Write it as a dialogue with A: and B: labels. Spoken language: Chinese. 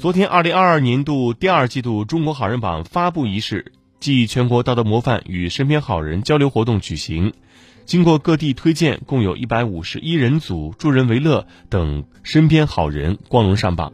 A: 昨天二零二二年度第二季度中国好人榜发布仪式暨全国道德模范与身边好人交流活动举行经过各地推荐共有一百五十一人组助人为乐等身边好人光荣上榜。